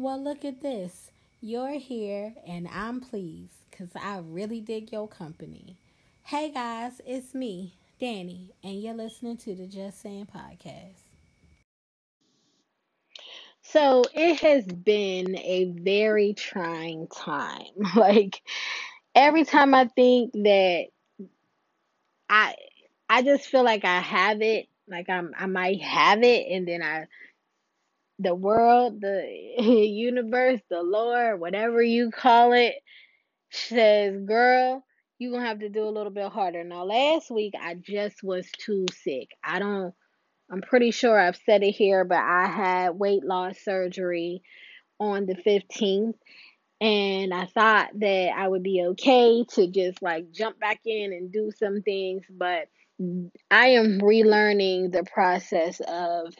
Well, look at this. You're here and I'm pleased because I really dig your company. Hey guys, it's me, Danny, and you're listening to the Just Saying podcast. So it has been a very trying time. Like every time I think that I I just feel like I have it, like I'm I might have it and then I the world, the universe, the Lord, whatever you call it, says, girl, you're going to have to do a little bit harder. Now, last week, I just was too sick. I don't, I'm pretty sure I've said it here, but I had weight loss surgery on the 15th. And I thought that I would be okay to just like jump back in and do some things, but I am relearning the process of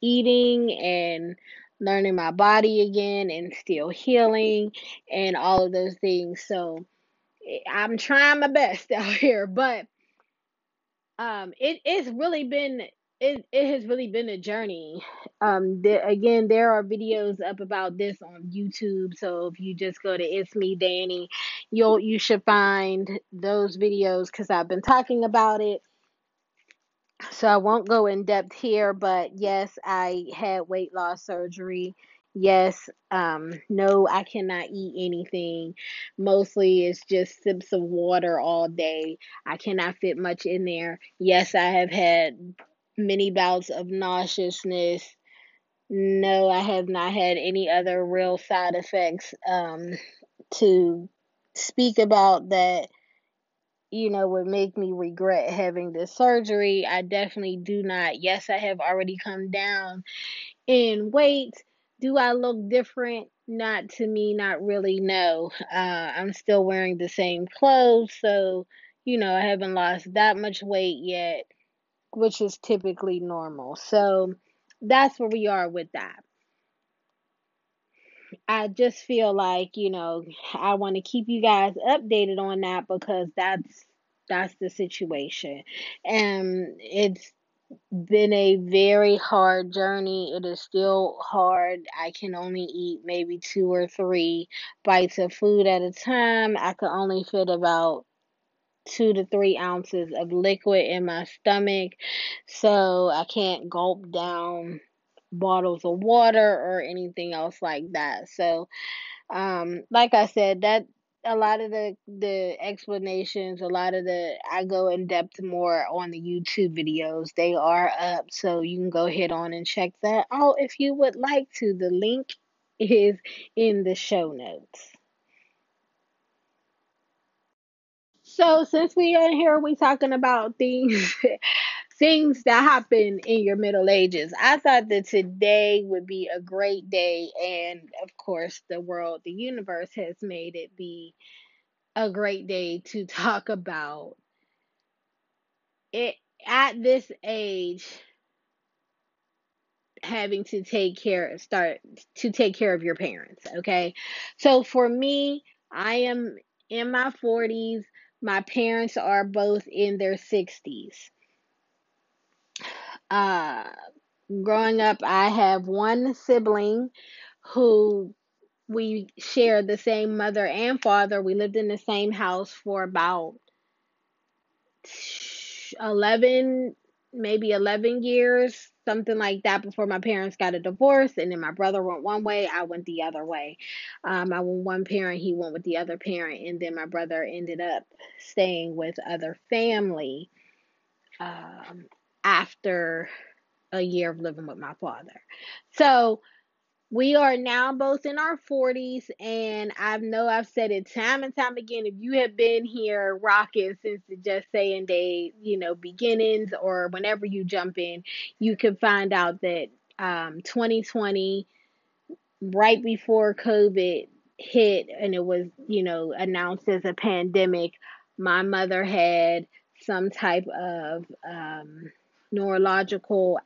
eating and learning my body again and still healing and all of those things. So I'm trying my best out here, but um it it's really been it, it has really been a journey. Um there, again there are videos up about this on YouTube. So if you just go to It's Me Danny, you'll you should find those videos cuz I've been talking about it so I won't go in depth here, but yes, I had weight loss surgery. Yes, um, no, I cannot eat anything. Mostly it's just sips of water all day. I cannot fit much in there. Yes, I have had many bouts of nauseousness. No, I have not had any other real side effects um, to speak about that you know, would make me regret having this surgery. I definitely do not. Yes, I have already come down in weight. Do I look different? Not to me, not really. No. Uh, I'm still wearing the same clothes, so, you know, I haven't lost that much weight yet, which is typically normal. So that's where we are with that. I just feel like, you know, I want to keep you guys updated on that because that's that's the situation. And it's been a very hard journey. It is still hard. I can only eat maybe two or three bites of food at a time. I can only fit about two to three ounces of liquid in my stomach. So I can't gulp down bottles of water or anything else like that. So, um, like I said, that a lot of the the explanations, a lot of the I go in depth more on the YouTube videos. They are up, so you can go ahead on and check that out if you would like to. The link is in the show notes. So since we are here, we talking about things things that happen in your middle ages. I thought that today would be a great day, and of course, the world, the universe has made it be a great day to talk about. It at this age having to take care start to take care of your parents okay? So for me i am in my 40s my parents are both in their 60s uh, growing up, I have one sibling who we shared the same mother and father. We lived in the same house for about 11, maybe 11 years, something like that, before my parents got a divorce. And then my brother went one way, I went the other way. Um, I went one parent, he went with the other parent. And then my brother ended up staying with other family. Um, after a year of living with my father. So we are now both in our 40s, and I know I've said it time and time again. If you have been here rocking since the Just Saying Day, you know, beginnings, or whenever you jump in, you can find out that um, 2020, right before COVID hit, and it was, you know, announced as a pandemic, my mother had some type of um, neurological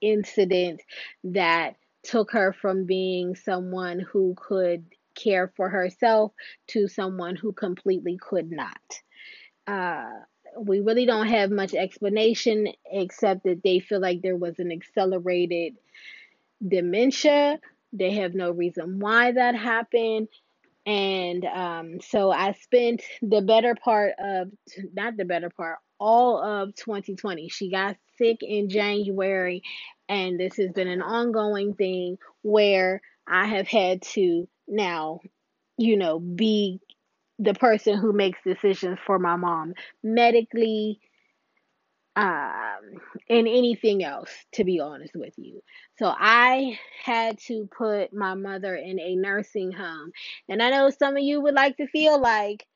incident that took her from being someone who could care for herself to someone who completely could not. Uh, we really don't have much explanation except that they feel like there was an accelerated dementia They have no reason why that happened. And um, so I spent the better part of, not the better part, all of 2020. She got sick in January, and this has been an ongoing thing where I have had to now, you know, be the person who makes decisions for my mom medically um and anything else to be honest with you so i had to put my mother in a nursing home and i know some of you would like to feel like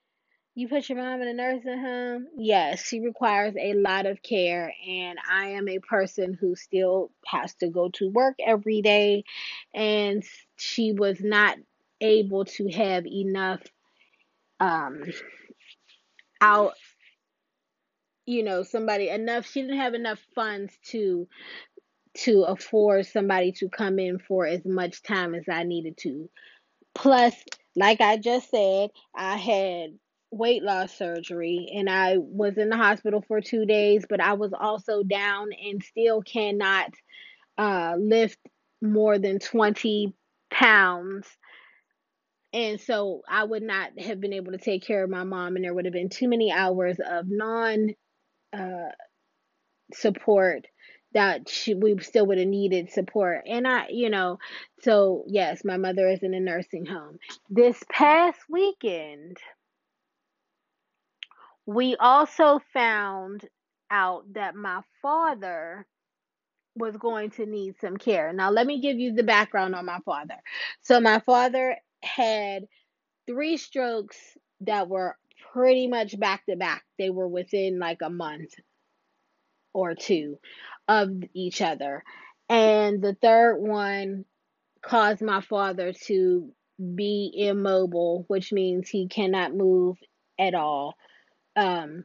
you put your mom in a nursing home yes she requires a lot of care and i am a person who still has to go to work every day and she was not able to have enough um out you know somebody enough she didn't have enough funds to to afford somebody to come in for as much time as I needed to. Plus, like I just said, I had weight loss surgery and I was in the hospital for 2 days, but I was also down and still cannot uh lift more than 20 pounds. And so I would not have been able to take care of my mom and there would have been too many hours of non uh support that she, we still would have needed support. And I, you know, so yes, my mother is in a nursing home. This past weekend, we also found out that my father was going to need some care. Now, let me give you the background on my father. So, my father had three strokes that were pretty much back to back, they were within like a month or two of each other. And the third one caused my father to be immobile, which means he cannot move at all. Um,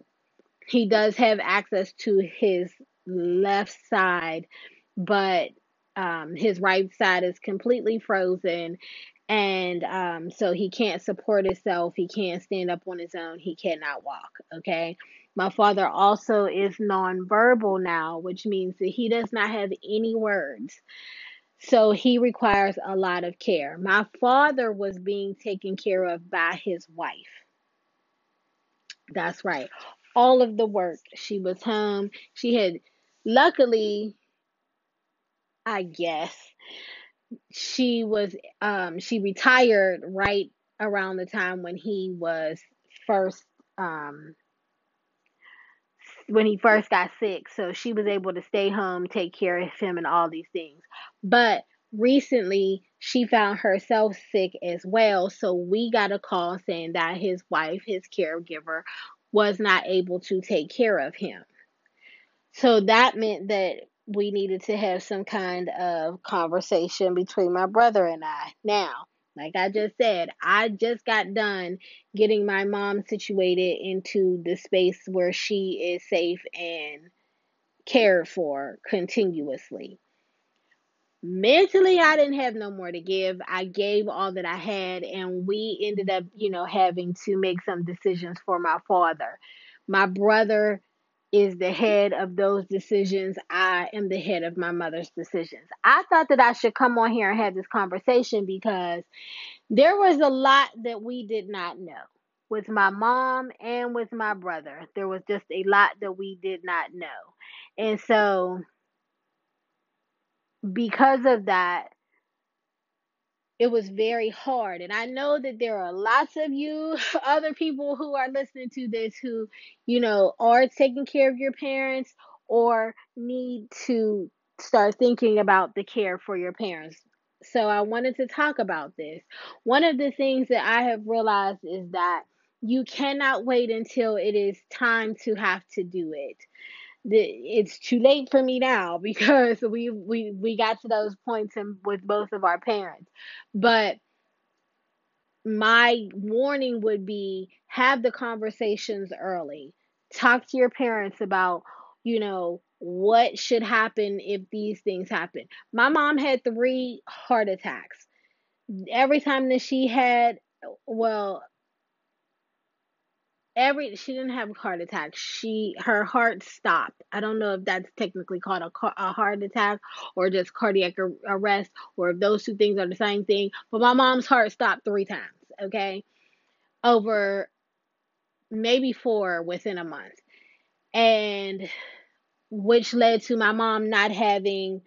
he does have access to his left side, but um, his right side is completely frozen. And um, so he can't support himself. He can't stand up on his own. He cannot walk. Okay. My father also is nonverbal now, which means that he does not have any words. So he requires a lot of care. My father was being taken care of by his wife. That's right. All of the work. She was home. She had, luckily, I guess, she was, um, she retired right around the time when he was first, um, when he first got sick. So she was able to stay home, take care of him, and all these things. But recently, she found herself sick as well. So we got a call saying that his wife, his caregiver, was not able to take care of him. So that meant that we needed to have some kind of conversation between my brother and I. Now, like I just said, I just got done getting my mom situated into the space where she is safe and cared for continuously. Mentally, I didn't have no more to give. I gave all that I had, and we ended up, you know, having to make some decisions for my father. My brother is the head of those decisions. I am the head of my mother's decisions. I thought that I should come on here and have this conversation because there was a lot that we did not know with my mom and with my brother. There was just a lot that we did not know. And so, because of that, it was very hard. And I know that there are lots of you, other people who are listening to this who, you know, are taking care of your parents or need to start thinking about the care for your parents. So I wanted to talk about this. One of the things that I have realized is that you cannot wait until it is time to have to do it it's too late for me now because we we we got to those points in, with both of our parents. But my warning would be have the conversations early. Talk to your parents about you know what should happen if these things happen. My mom had three heart attacks. Every time that she had well every she didn't have a heart attack. She her heart stopped. I don't know if that's technically called a, a heart attack or just cardiac arrest or if those two things are the same thing. But my mom's heart stopped three times. Okay, over maybe four within a month, and which led to my mom not having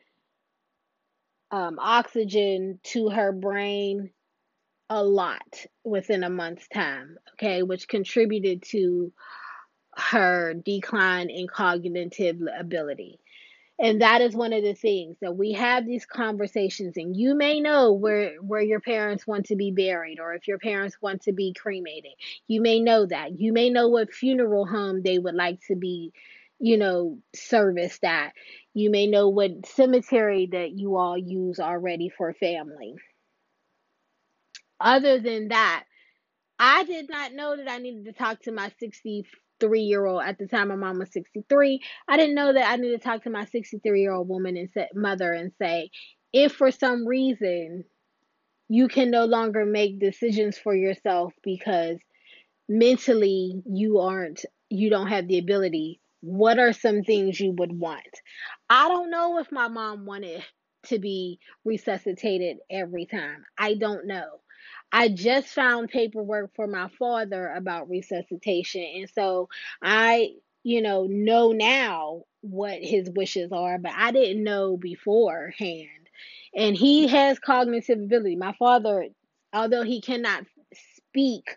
um, oxygen to her brain a lot within a month's time, okay, which contributed to her decline in cognitive ability. And that is one of the things that we have these conversations, and you may know where where your parents want to be buried, or if your parents want to be cremated. You may know that. You may know what funeral home they would like to be, you know, serviced at. You may know what cemetery that you all use already for family. Other than that, I did not know that I needed to talk to my 63 year old at the time my mom was 63. I didn't know that I needed to talk to my 63 year old woman and say, mother and say, if for some reason you can no longer make decisions for yourself because mentally you aren't you don't have the ability what are some things you would want? I don't know if my mom wanted to be resuscitated every time. I don't know I just found paperwork for my father about resuscitation. And so I, you know, know now what his wishes are, but I didn't know beforehand. And he has cognitive ability. My father, although he cannot speak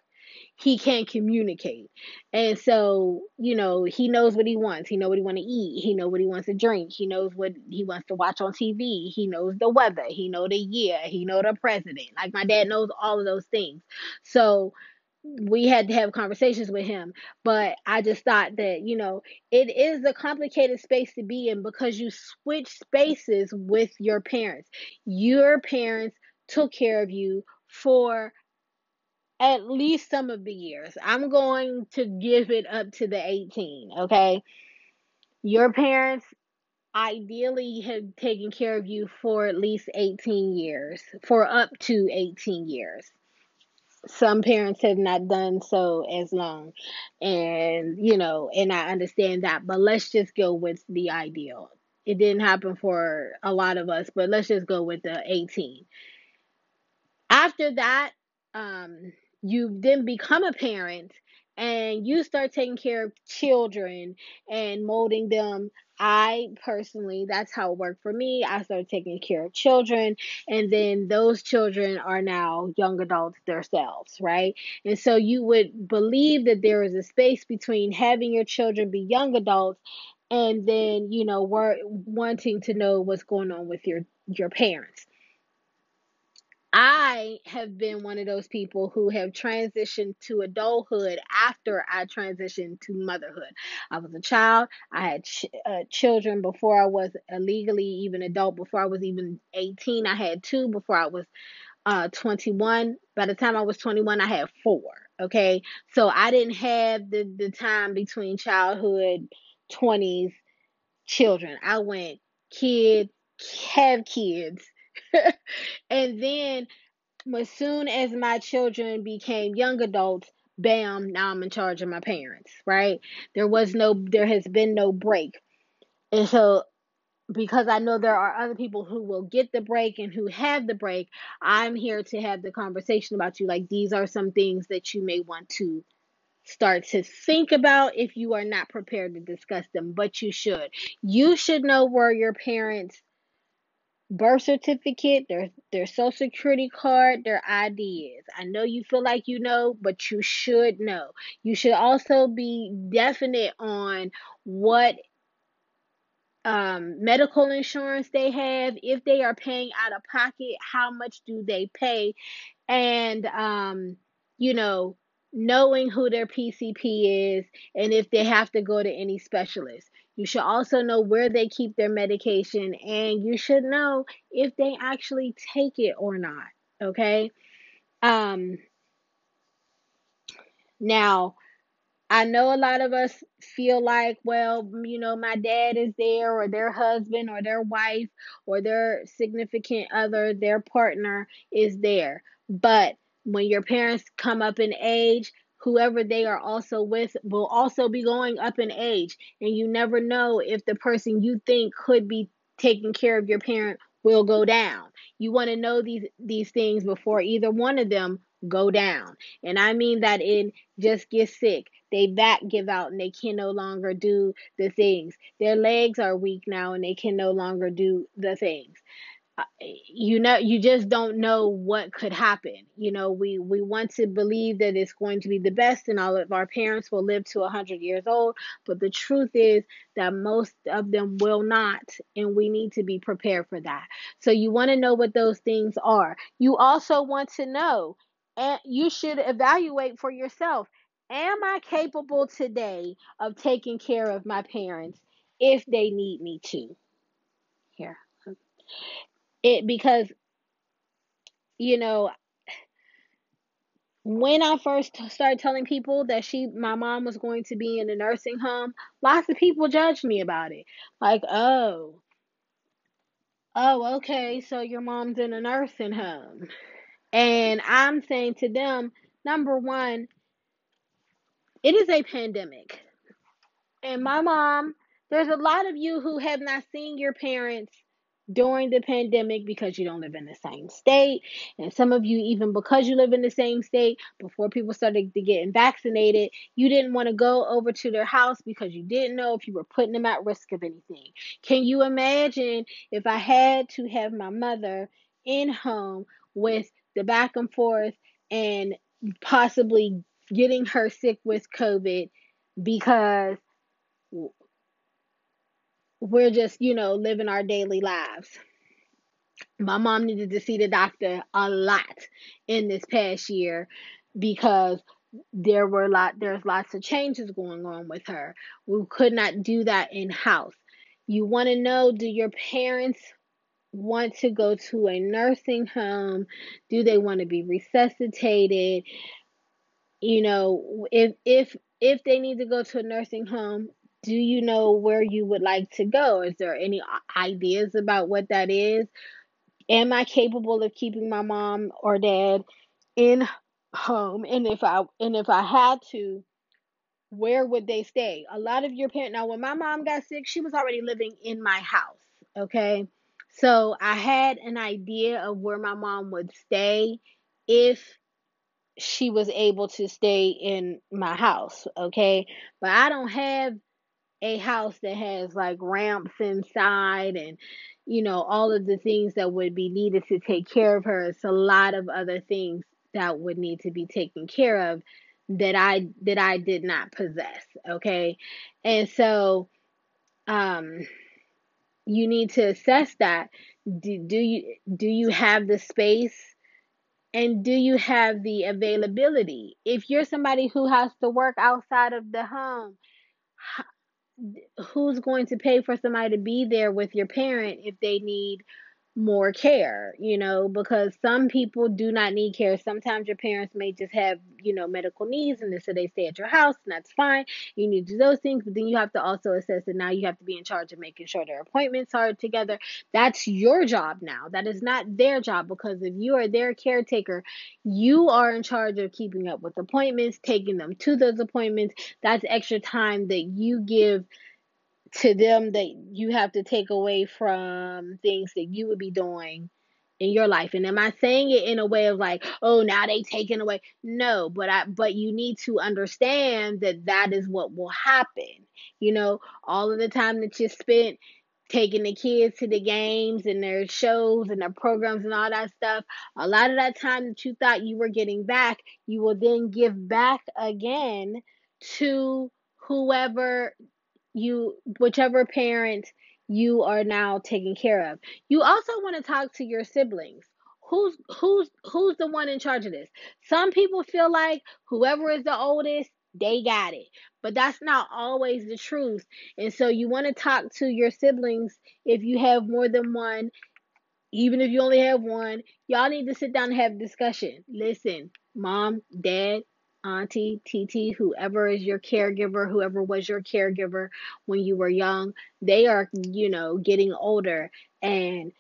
he can't communicate. And so, you know, he knows what he wants. He know what he want to eat. He know what he wants to drink. He knows what he wants to watch on TV. He knows the weather. He know the year. He know the president. Like my dad knows all of those things. So we had to have conversations with him. But I just thought that, you know, it is a complicated space to be in because you switch spaces with your parents. Your parents took care of you for at least some of the years. I'm going to give it up to the 18, okay? Your parents ideally have taken care of you for at least 18 years, for up to 18 years. Some parents have not done so as long. And, you know, and I understand that, but let's just go with the ideal. It didn't happen for a lot of us, but let's just go with the 18. After that, um, you then become a parent and you start taking care of children and molding them. I personally that's how it worked for me. I started taking care of children and then those children are now young adults themselves right? And so you would believe that there is a space between having your children be young adults and then you know we're wanting to know what's going on with your your parents I have been one of those people who have transitioned to adulthood after I transitioned to motherhood. I was a child. I had ch- uh, children before I was legally even adult, before I was even 18. I had two before I was uh, 21. By the time I was 21, I had four. Okay. So I didn't have the, the time between childhood, 20s, children. I went kid, have kids and then as soon as my children became young adults, bam, now I'm in charge of my parents, right? There was no there has been no break. And so because I know there are other people who will get the break and who have the break, I'm here to have the conversation about you. Like, these are some things that you may want to start to think about if you are not prepared to discuss them, but you should. You should know where your parents birth certificate, their their social security card, their IDs. I know you feel like you know, but you should know. You should also be definite on what um, medical insurance they have, if they are paying out of pocket, how much do they pay, and um, you know, knowing who their PCP is and if they have to go to any specialist. You should also know where they keep their medication and you should know if they actually take it or not. Okay? Um now I know a lot of us feel like, well, you know, my dad is there, or their husband, or their wife, or their significant other, their partner is there. But when your parents come up in age, whoever they are also with will also be going up in age. And you never know if the person you think could be taking care of your parent will go down. You want to know these these things before either one of them go down. And I mean that in just get sick. They back give out and they can no longer do the things. Their legs are weak now and they can no longer do the things you know you just don't know what could happen. You know we we want to believe that it's going to be the best and all of our parents will live to 100 years old. But the truth is that most of them will not and we need to be prepared for that. So you want to know what those things are. You also want to know and you should evaluate for yourself am i capable today of taking care of my parents if they need me to? Here it because you know when I first started telling people that she my mom was going to be in a nursing home, lots of people judged me about it. Like, "Oh, oh, okay, so your mom's in a nursing home." And I'm saying to them, number 1, it is a pandemic. And my mom, there's a lot of you who have not seen your parents during the pandemic because you don't live in the same state. And some of you, even because you live in the same state, before people started to getting vaccinated, you didn't want to go over to their house because you didn't know if you were putting them at risk of anything. Can you imagine if I had to have my mother in home with the back and forth and possibly getting her sick with COVID because we're just, you know, living our daily lives. My mom needed to see the doctor a lot in this past year because there were a lot there's lots of changes going on with her. We could not do that in house. You want to know do your parents want to go to a nursing home? Do they want to be resuscitated? You know, if if if they need to go to a nursing home, do you know where you would like to go? Is there any ideas about what that is? Am I capable of keeping my mom or dad in home? And if I and if I had to, where would they stay? A lot of your parents now when my mom got sick, she was already living in my house, okay? So I had an idea of where my mom would stay if she was able to stay in my house, okay? But I don't have a house that has like ramps inside and you know all of the things that would be needed to take care of her. It's a lot of other things that would need to be taken care of that I that I did not possess okay? And so um you need to assess that. Do, do you do you have the space and do you have the availability? If you're somebody who has to work outside of the home who's going to pay for somebody to be there with your parent if they need more care, you know, because some people do not need care. Sometimes your parents may just have, you know, medical needs and so they stay at your house and that's fine. You need to do those things, but then you have to also assess that now you have to be in charge of making sure their appointments are together. That's your job now. That is not their job because if you are their caretaker, you are in charge of keeping up with appointments, taking them to those appointments. That's extra time that you give to them that you have to take away from things that you would be doing in your life. And am I saying it in a way of like, oh, now they taking away? No, but I but you need to understand that that is what will happen. You know, all of the time that you spent taking the kids to the games and their shows and their programs and all that stuff, a lot of that time that you thought you were getting back, you will then give back again to whoever you whichever parent you are now taking care of. You also want to talk to your siblings. Who's who's who's the one in charge of this? Some people feel like whoever is the oldest, they got it. But that's not always the truth. And so you want to talk to your siblings if you have more than one, even if you only have one, y'all need to sit down and have a discussion. Listen, mom, dad, auntie, TT, whoever is your caregiver, whoever was your caregiver when you were young, they are, you know, getting older. And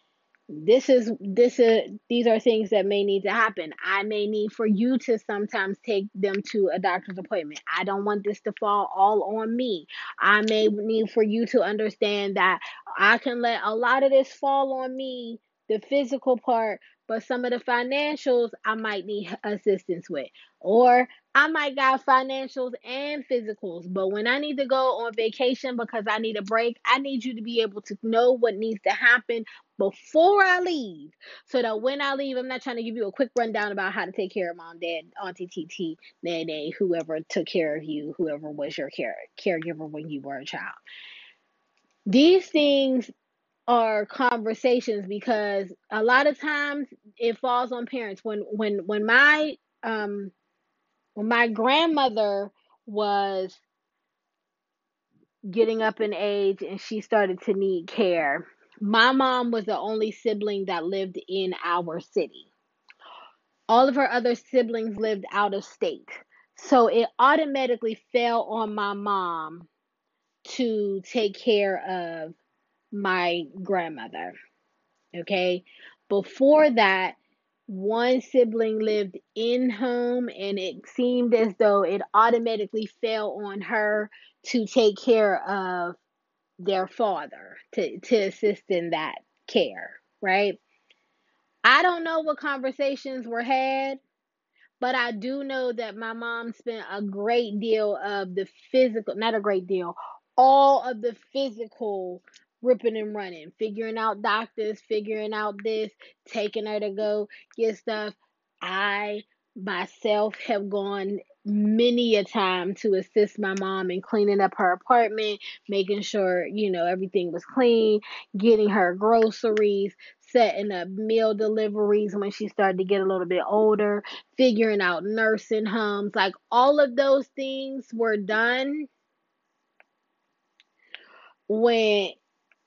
this is this is these are things that may need to happen. I may need for you to sometimes take them to a doctor's appointment. I don't want this to fall all on me. I may need for you to understand that i can let a lot of this fall on me the physical part but some of the financials i might need assistance with. Or I might got financials and physicals, but when I need to go on vacation because I need a break, I need you to be able to know what needs to happen before I leave. So that when I leave, I'm not trying to give you a quick rundown about how to take care of mom, dad, auntie, TT, nene, whoever took care of you, whoever was your care caregiver when you were a child. These things are conversations because a lot of times it falls on parents. When when when my um when my grandmother was getting up in age and she started to need care, my mom was the only sibling that lived in our city. All of her other siblings lived out of state. So it automatically fell on my mom to take care of my grandmother. Okay. Before that, one sibling lived in home and it seemed as though it automatically fell on her to take care of their father to, to assist in that care, right? I don't know what conversations were had, but I do know that my mom spent a great deal of the physical, not a great deal, all of the physical ripping and running, figuring out doctors, figuring out this, taking her to go get stuff. I myself have gone many a time to assist my mom in cleaning up her apartment, making sure, you know, everything was clean, getting her groceries, setting up meal deliveries when she started to get a little bit older, figuring out nursing homes. Like all of those things were done when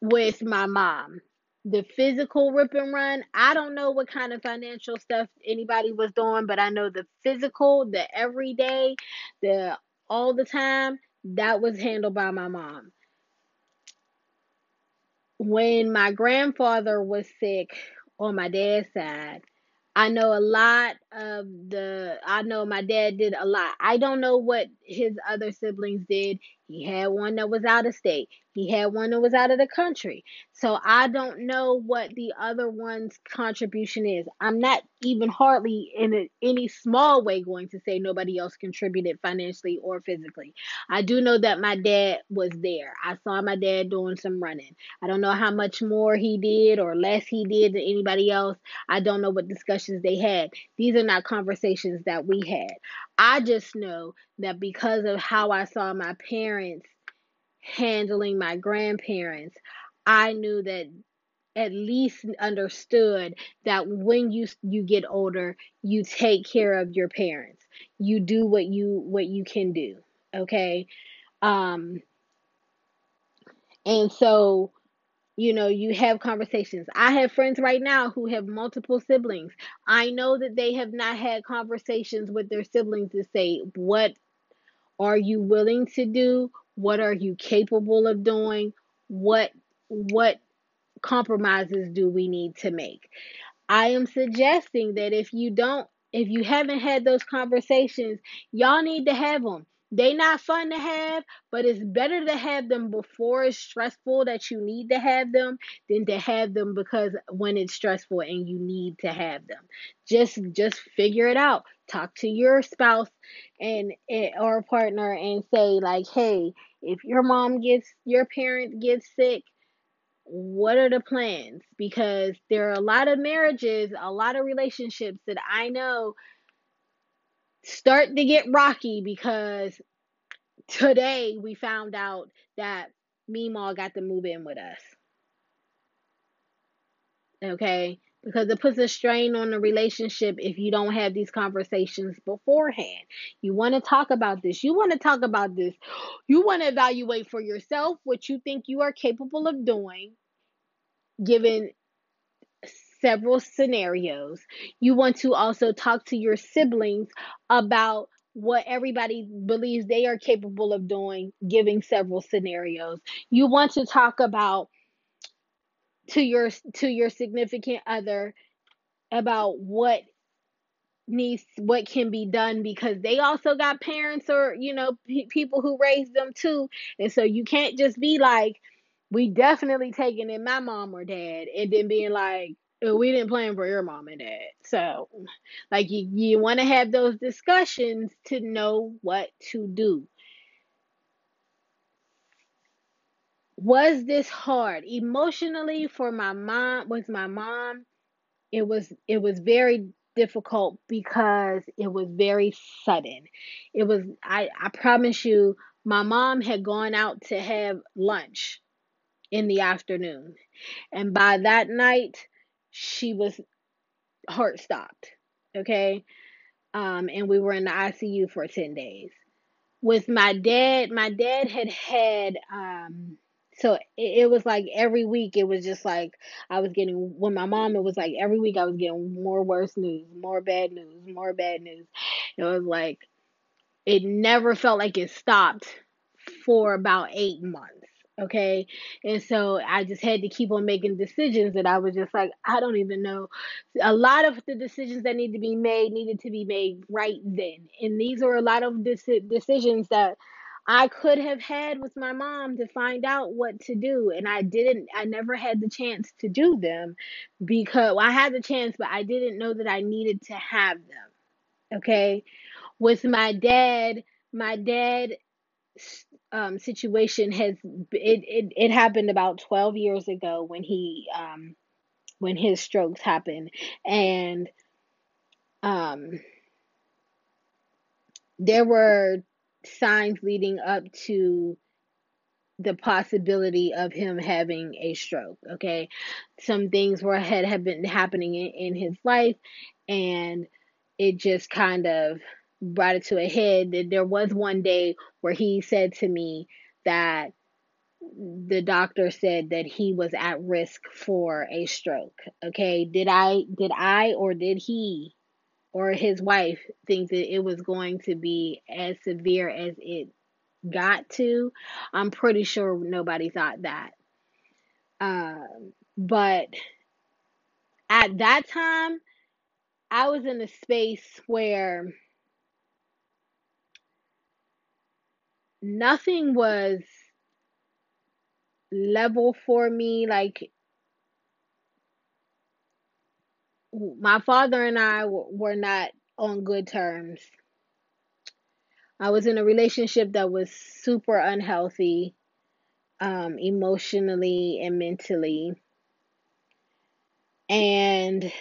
with my mom. The physical rip and run, I don't know what kind of financial stuff anybody was doing, but I know the physical, the everyday, the all the time, that was handled by my mom. When my grandfather was sick on my dad's side, I know a lot of the I know my dad did a lot. I don't know what his other siblings did. He had one that was out of state. He had one that was out of the country. So I don't know what the other one's contribution is. I'm not even hardly in a, any small way going to say nobody else contributed financially or physically. I do know that my dad was there. I saw my dad doing some running. I don't know how much more he did or less he did than anybody else. I don't know what discussions they had. These are not conversations that we had. I just know that because of how I saw my parents handling my grandparents, I knew that at least understood that when you you get older, you take care of your parents. You do what you what you can do, okay? Um and so you know, you have conversations. I have friends right now who have multiple siblings. I know that they have not had conversations with their siblings to say, what are you willing to do? What are you capable of doing? What what compromises do we need to make? I am suggesting that if you don't, if you haven't had those conversations, y'all need to have them. They not fun to have, but it's better to have them before it's stressful that you need to have them than to have them because when it's stressful and you need to have them. Just just figure it out. Talk to your spouse and eh, or partner and say like, "Hey, if your mom gets your parent gets sick, what are the plans? Because there are a lot of marriages, a lot of relationships that I know start to get rocky because today we found out that Meemaw got to move in with us. Okay? Because it puts a strain on the relationship if you don't have these conversations beforehand. You want to talk about this. You want to talk about this. You want to evaluate for yourself what you think you are capable of doing given several scenarios. You want to also talk to your siblings about what everybody believes they are capable of doing, giving several scenarios. You want to talk about to your to your significant other about what needs what can be done because they also got parents or you know p- people who raised them too and so you can't just be like we definitely taking in my mom or dad and then being like "Oh, we didn't plan for your mom and dad. So like you, you want to have those discussions to know what to do. Was this hard? Emotionally for my mom was my mom it was it was very difficult because it was very sudden. It was i i promise you my mom had gone out to have lunch in the afternoon. And by that night she was heart stopped okay? Um and we were in the icu for 10 days. With my dad my dad had had um so it, it was like every week it was just like i was getting when my mom it was like every week i was getting more worse news more bad news more bad news. It was like it never felt like it stopped for about eight months. Okay. And so I just had to keep on making decisions that I was just like, I don't even know. A lot of the decisions that need to be made needed to be made right then. And these are a lot of deci- decisions that I could have had with my mom to find out what to do. And I didn't, I never had the chance to do them because well, I had the chance, but I didn't know that I needed to have them. Okay with my dad my dad um, situation has it, it it happened about 12 years ago when he um when his strokes happened. And um there were signs leading up to the possibility of him having a stroke okay? Some things were had have been happening in, in his life and it just kind of brought it to a head. That there was one day where he said to me that the doctor said that he was at risk for a stroke okay? Did i did i or did he or his wife think that it was going to be as severe as it got to? I'm pretty sure nobody thought that. Um but at that time i was in a space where nothing was level for me like my father and I were not on good terms. I was in a relationship that was super unhealthy, um, emotionally and mentally. And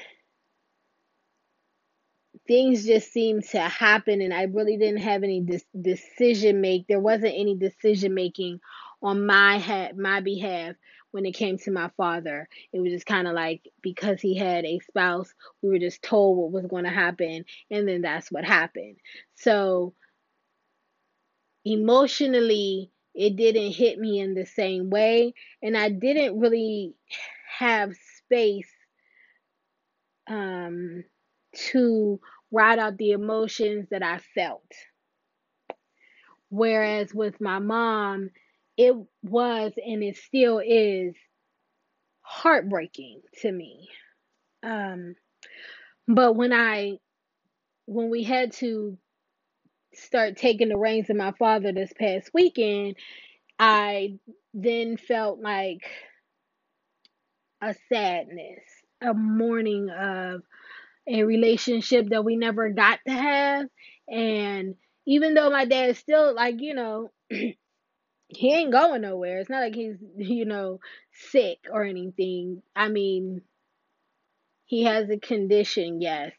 things just seemed to happen, and I really didn't have any de- decision make. There wasn't any decision making on my ha- my behalf when it came to my father. It was just kind of like because he had a spouse, we were just told what was going to happen, and then that's what happened. So emotionally, it didn't hit me in the same way, and I didn't really have space um, to ride out the emotions that I felt. Whereas with my mom, it was and it still is heartbreaking to me. Um, but when I when we had to start taking the reins of my father this past weekend, I then felt like a sadness, a mourning of a relationship that we never got to have. And even though my dad is still like, you know, he ain't going nowhere. It's not like he's, you know, sick or anything. I mean, he has a condition, yes,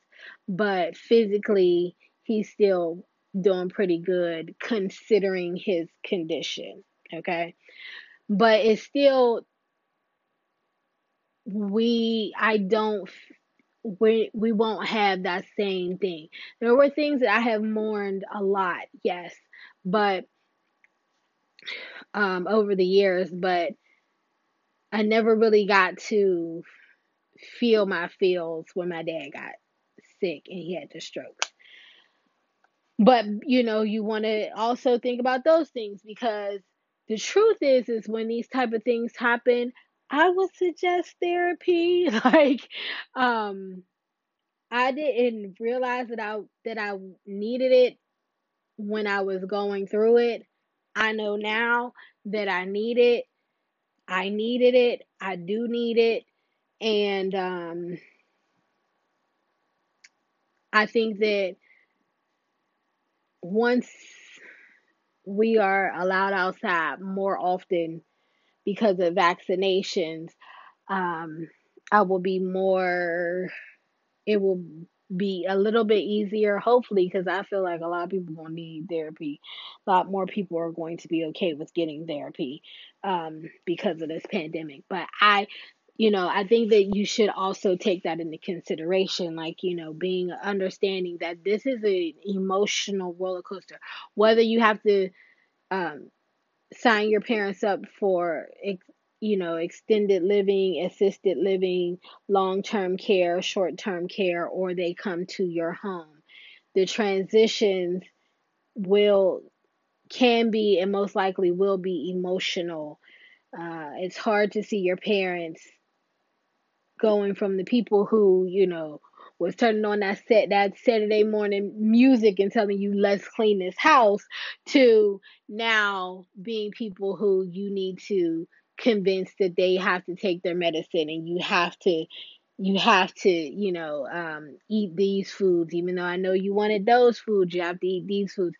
but physically he's still doing pretty good considering his condition, okay? But it's still we I don't we we won't have that same thing. There were things that I have mourned a lot, yes, but um over the years, but I never really got to feel my feels when my dad got sick and he had the stroke. But you know, you want to also think about those things because the truth is is when these type of things happen, I would suggest therapy. Like, um, I didn't realize that I that I needed it when I was going through it. I know now that I need it. I needed it. I do need it. And um, I think that once we are allowed outside more often because of vaccinations, um, I will be more, it will be a little bit easier, hopefully, because I feel like a lot of people will need therapy. A lot more people are going to be okay with getting therapy um, because of this pandemic. But I, you know, I think that you should also take that into consideration, like, you know, being understanding that this is an emotional roller coaster. Whether you have to um, sign your parents up for you know extended living assisted living long-term care short-term care or they come to your home. The transitions will can be and most likely will be emotional. Uh, it's hard to see your parents going from the people who you know was turning on that set that Saturday morning music and telling you let's clean this house to now being people who you need to convince that they have to take their medicine and you have to you have to you know um, eat these foods even though i know you wanted those foods you have to eat these foods.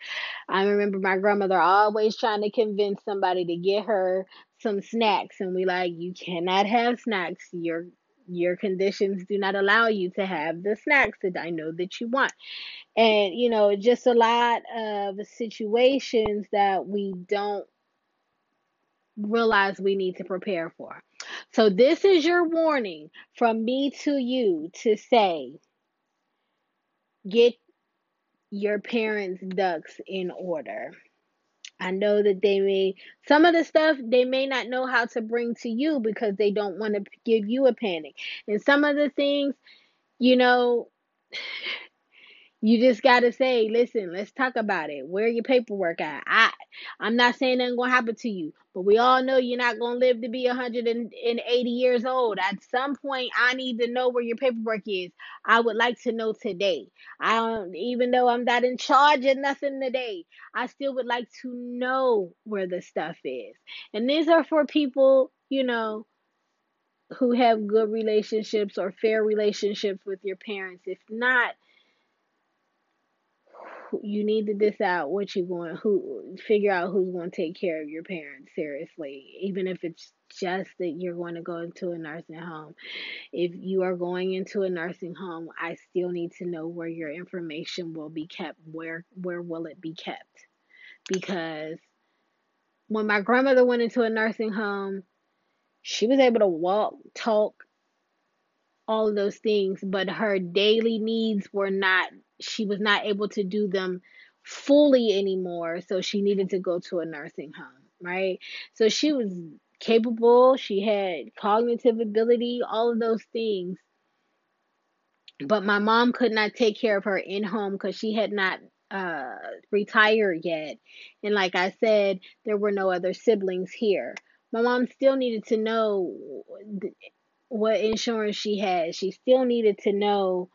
I remember my grandmother always trying to convince somebody to get her some snacks and we like you cannot have snacks. You're your conditions do not allow you to have the snacks that I know that you want. And, you know, just a lot of situations that we don't realize we need to prepare for. So, this is your warning from me to you to say, get your parents' ducks in order. I know that they may, some of the stuff they may not know how to bring to you because they don't want to give you a panic. And some of the things, you know, you just gotta say, listen, let's talk about it. Where your paperwork at? I I'm not saying nothing gonna happen to you, but we all know you're not gonna live to be 180 years old. At some point, I need to know where your paperwork is. I would like to know today. I don't, even though I'm not in charge of nothing today, I still would like to know where the stuff is. And these are for people, you know, who have good relationships or fair relationships with your parents. If not you need to decide what you're going who figure out who's going to take care of your parents seriously even if it's just that you're going to go into a nursing home. If you are going into a nursing home i still need to know where your information will be kept where where will it be kept? Because when my grandmother went into a nursing home she was able to walk talk all of those things but her daily needs were not she was not able to do them fully anymore. So she needed to go to a nursing home, right? So she was capable, she had cognitive ability, all of those things. But my mom could not take care of her in home because she had not uh, retired yet. And like I said, there were no other siblings here. My mom still needed to know what insurance she had. She still needed to know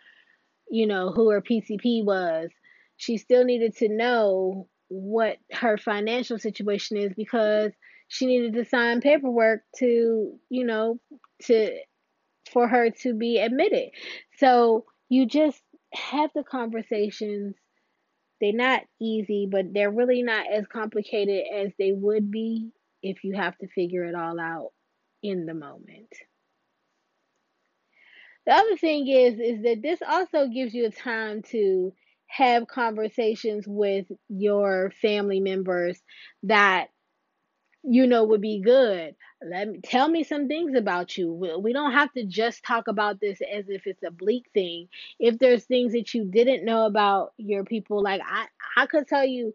you know, who her PCP was, she still needed to know what her financial situation is because she needed to sign paperwork to, you know, to for her to be admitted. So you just have the conversations. They're not easy, but they're really not as complicated as they would be if you have to figure it all out in the moment. The other thing is is that this also gives you a time to have conversations with your family members that you know would be good. Let me tell me some things about you. We, we don't have to just talk about this as if it's a bleak thing. If there's things that you didn't know about your people, like I I could tell you,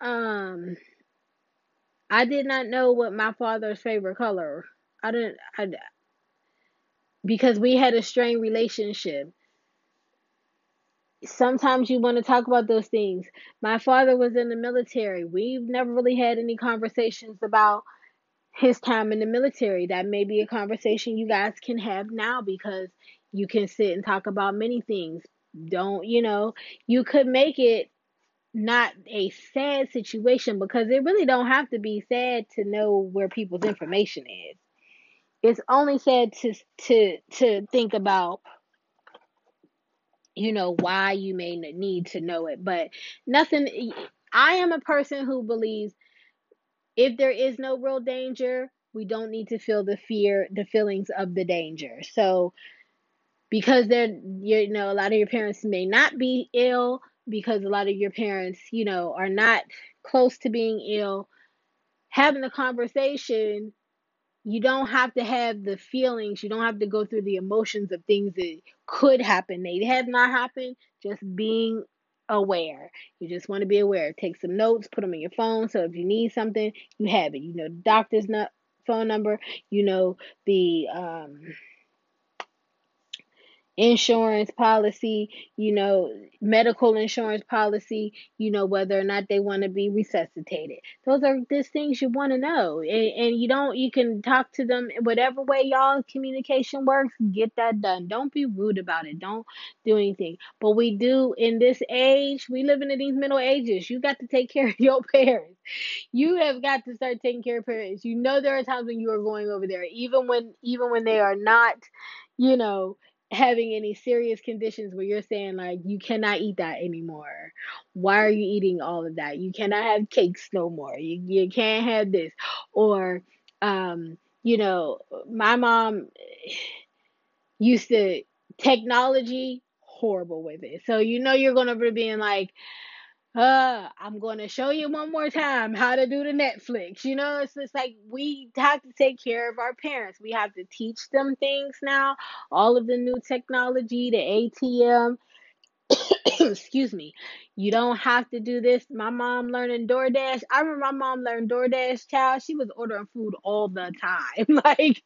um, I did not know what my father's favorite color. I didn't. I because we had a strained relationship. Sometimes you want to talk about those things. My father was in the military. We've never really had any conversations about his time in the military. That may be a conversation you guys can have now because you can sit and talk about many things. Don't, you know, you could make it not a sad situation because it really don't have to be sad to know where people's information is. It's only sad to to to think about you know why you may need to know it, but nothing I am a person who believes if there is no real danger, we don't need to feel the fear, the feelings of the danger. So because they're you know a lot of your parents may not be ill because a lot of your parents, you know, are not close to being ill, having a conversation, you don't have to have the feelings, you don't have to go through the emotions of things that could happen. They have not happened, just being aware. You just want to be aware. Take some notes, put them in your phone so if you need something, you have it. You know the doctor's not phone number, you know the um insurance policy, you know, medical insurance policy, you know, whether or not they want to be resuscitated. Those are just things you want to know. And, and you don't, you can talk to them whatever way y'all communication works, get that done. Don't be rude about it. Don't do anything. But we do in this age, we live in these middle ages. You got to take care of your parents. You have got to start taking care of parents. You know there are times when you are going over there, even when even when they are not, you know, having any serious conditions where you're saying like you cannot eat that anymore. Why are you eating all of that? You cannot have cakes no more. You, you can't have this. Or um you know my mom used to technology horrible with it. So you know you're gonna be being like uh, I'm going to show you one more time how to do the Netflix. You know, it's just like we have to take care of our parents. We have to teach them things now. All of the new technology, the ATM. Excuse me. You don't have to do this. My mom learning DoorDash. I remember my mom learned DoorDash, child. She was ordering food all the time. like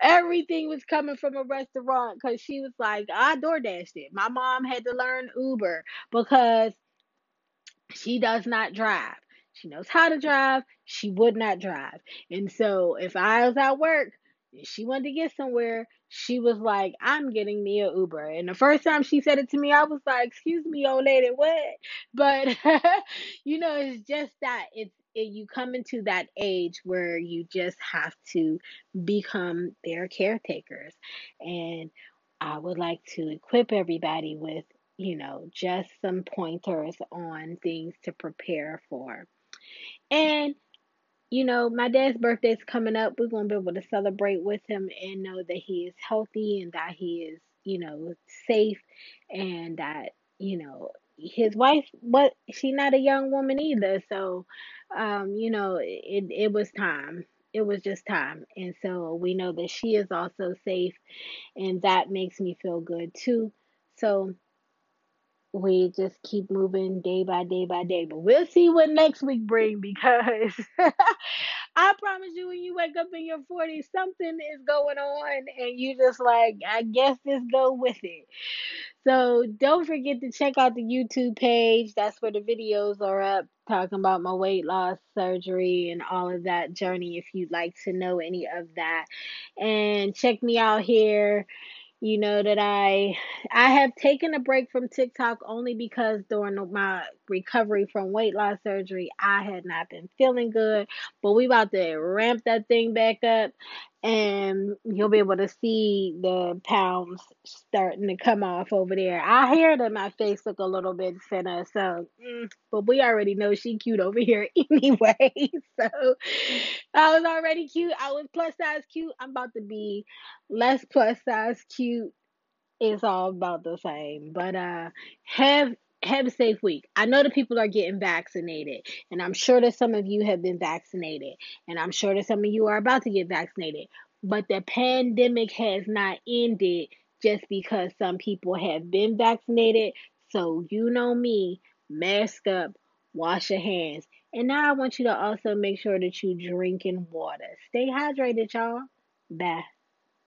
everything was coming from a restaurant because she was like, I DoorDashed it. My mom had to learn Uber because she does not drive. She knows how to drive. She would not drive. And so if I was at work and she wanted to get somewhere, she was like, I'm getting me a Uber. And the first time she said it to me, I was like, Excuse me, old lady, what? But you know, it's just that it's it, you come into that age where you just have to become their caretakers. And I would like to equip everybody with you know, just some pointers on things to prepare for. And, you know, my dad's birthday's coming up. We're going to be able to celebrate with him and know that he is healthy and that he is, you know, safe and that, you know, his wife what she not a young woman either so um you know it it was time it was just time and so we know that she is also safe and that makes me feel good too so we just keep moving day by day by day. But we'll see what next week bring because I promise you when you wake up in your 40s, something is going on and you just like, I guess just go with it. So don't forget to check out the YouTube page. That's where the videos are up talking about my weight loss surgery and all of that journey if you'd like to know any of that. And check me out here you know that I I have taken a break from TikTok only because during my recovery from weight loss surgery I had not been feeling good but we about to ramp that thing back up and you'll be able to see the pounds starting to come off over there. I hear that my face look a little bit thinner, so mm, but we already know she cute over here anyway. So I was already cute. I was plus size cute. I'm about to be less plus size cute. It's all about the same. But uh have have a safe week. I know that people are getting vaccinated, and I'm sure that some of you have been vaccinated, and I'm sure that some of you are about to get vaccinated. But the pandemic has not ended just because some people have been vaccinated. So, you know me, mask up, wash your hands. And now I want you to also make sure that you drinking water. Stay hydrated, y'all. Bye.